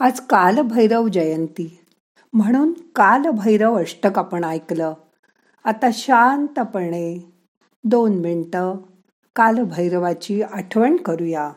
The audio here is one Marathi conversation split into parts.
आज कालभैरव जयंती. म्हणून कालभैरव अष्टक आपण ऐकलं. आता शांतपणे दोन मिनटं कालभैरवाची आठवण करूया.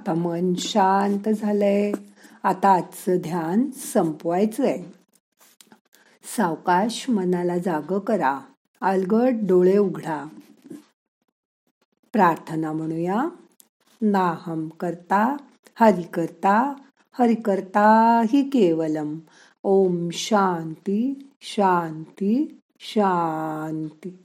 आता मन शांत झालंय. आता आजचं ध्यान संपवायचंय. सावकाश मनाला जाग करा. अलगट डोळे उघडा. प्रार्थना म्हणूया. नाहम करता हरि करता हरिकर्ता हि केवलम. ओम शांती शांती शांती.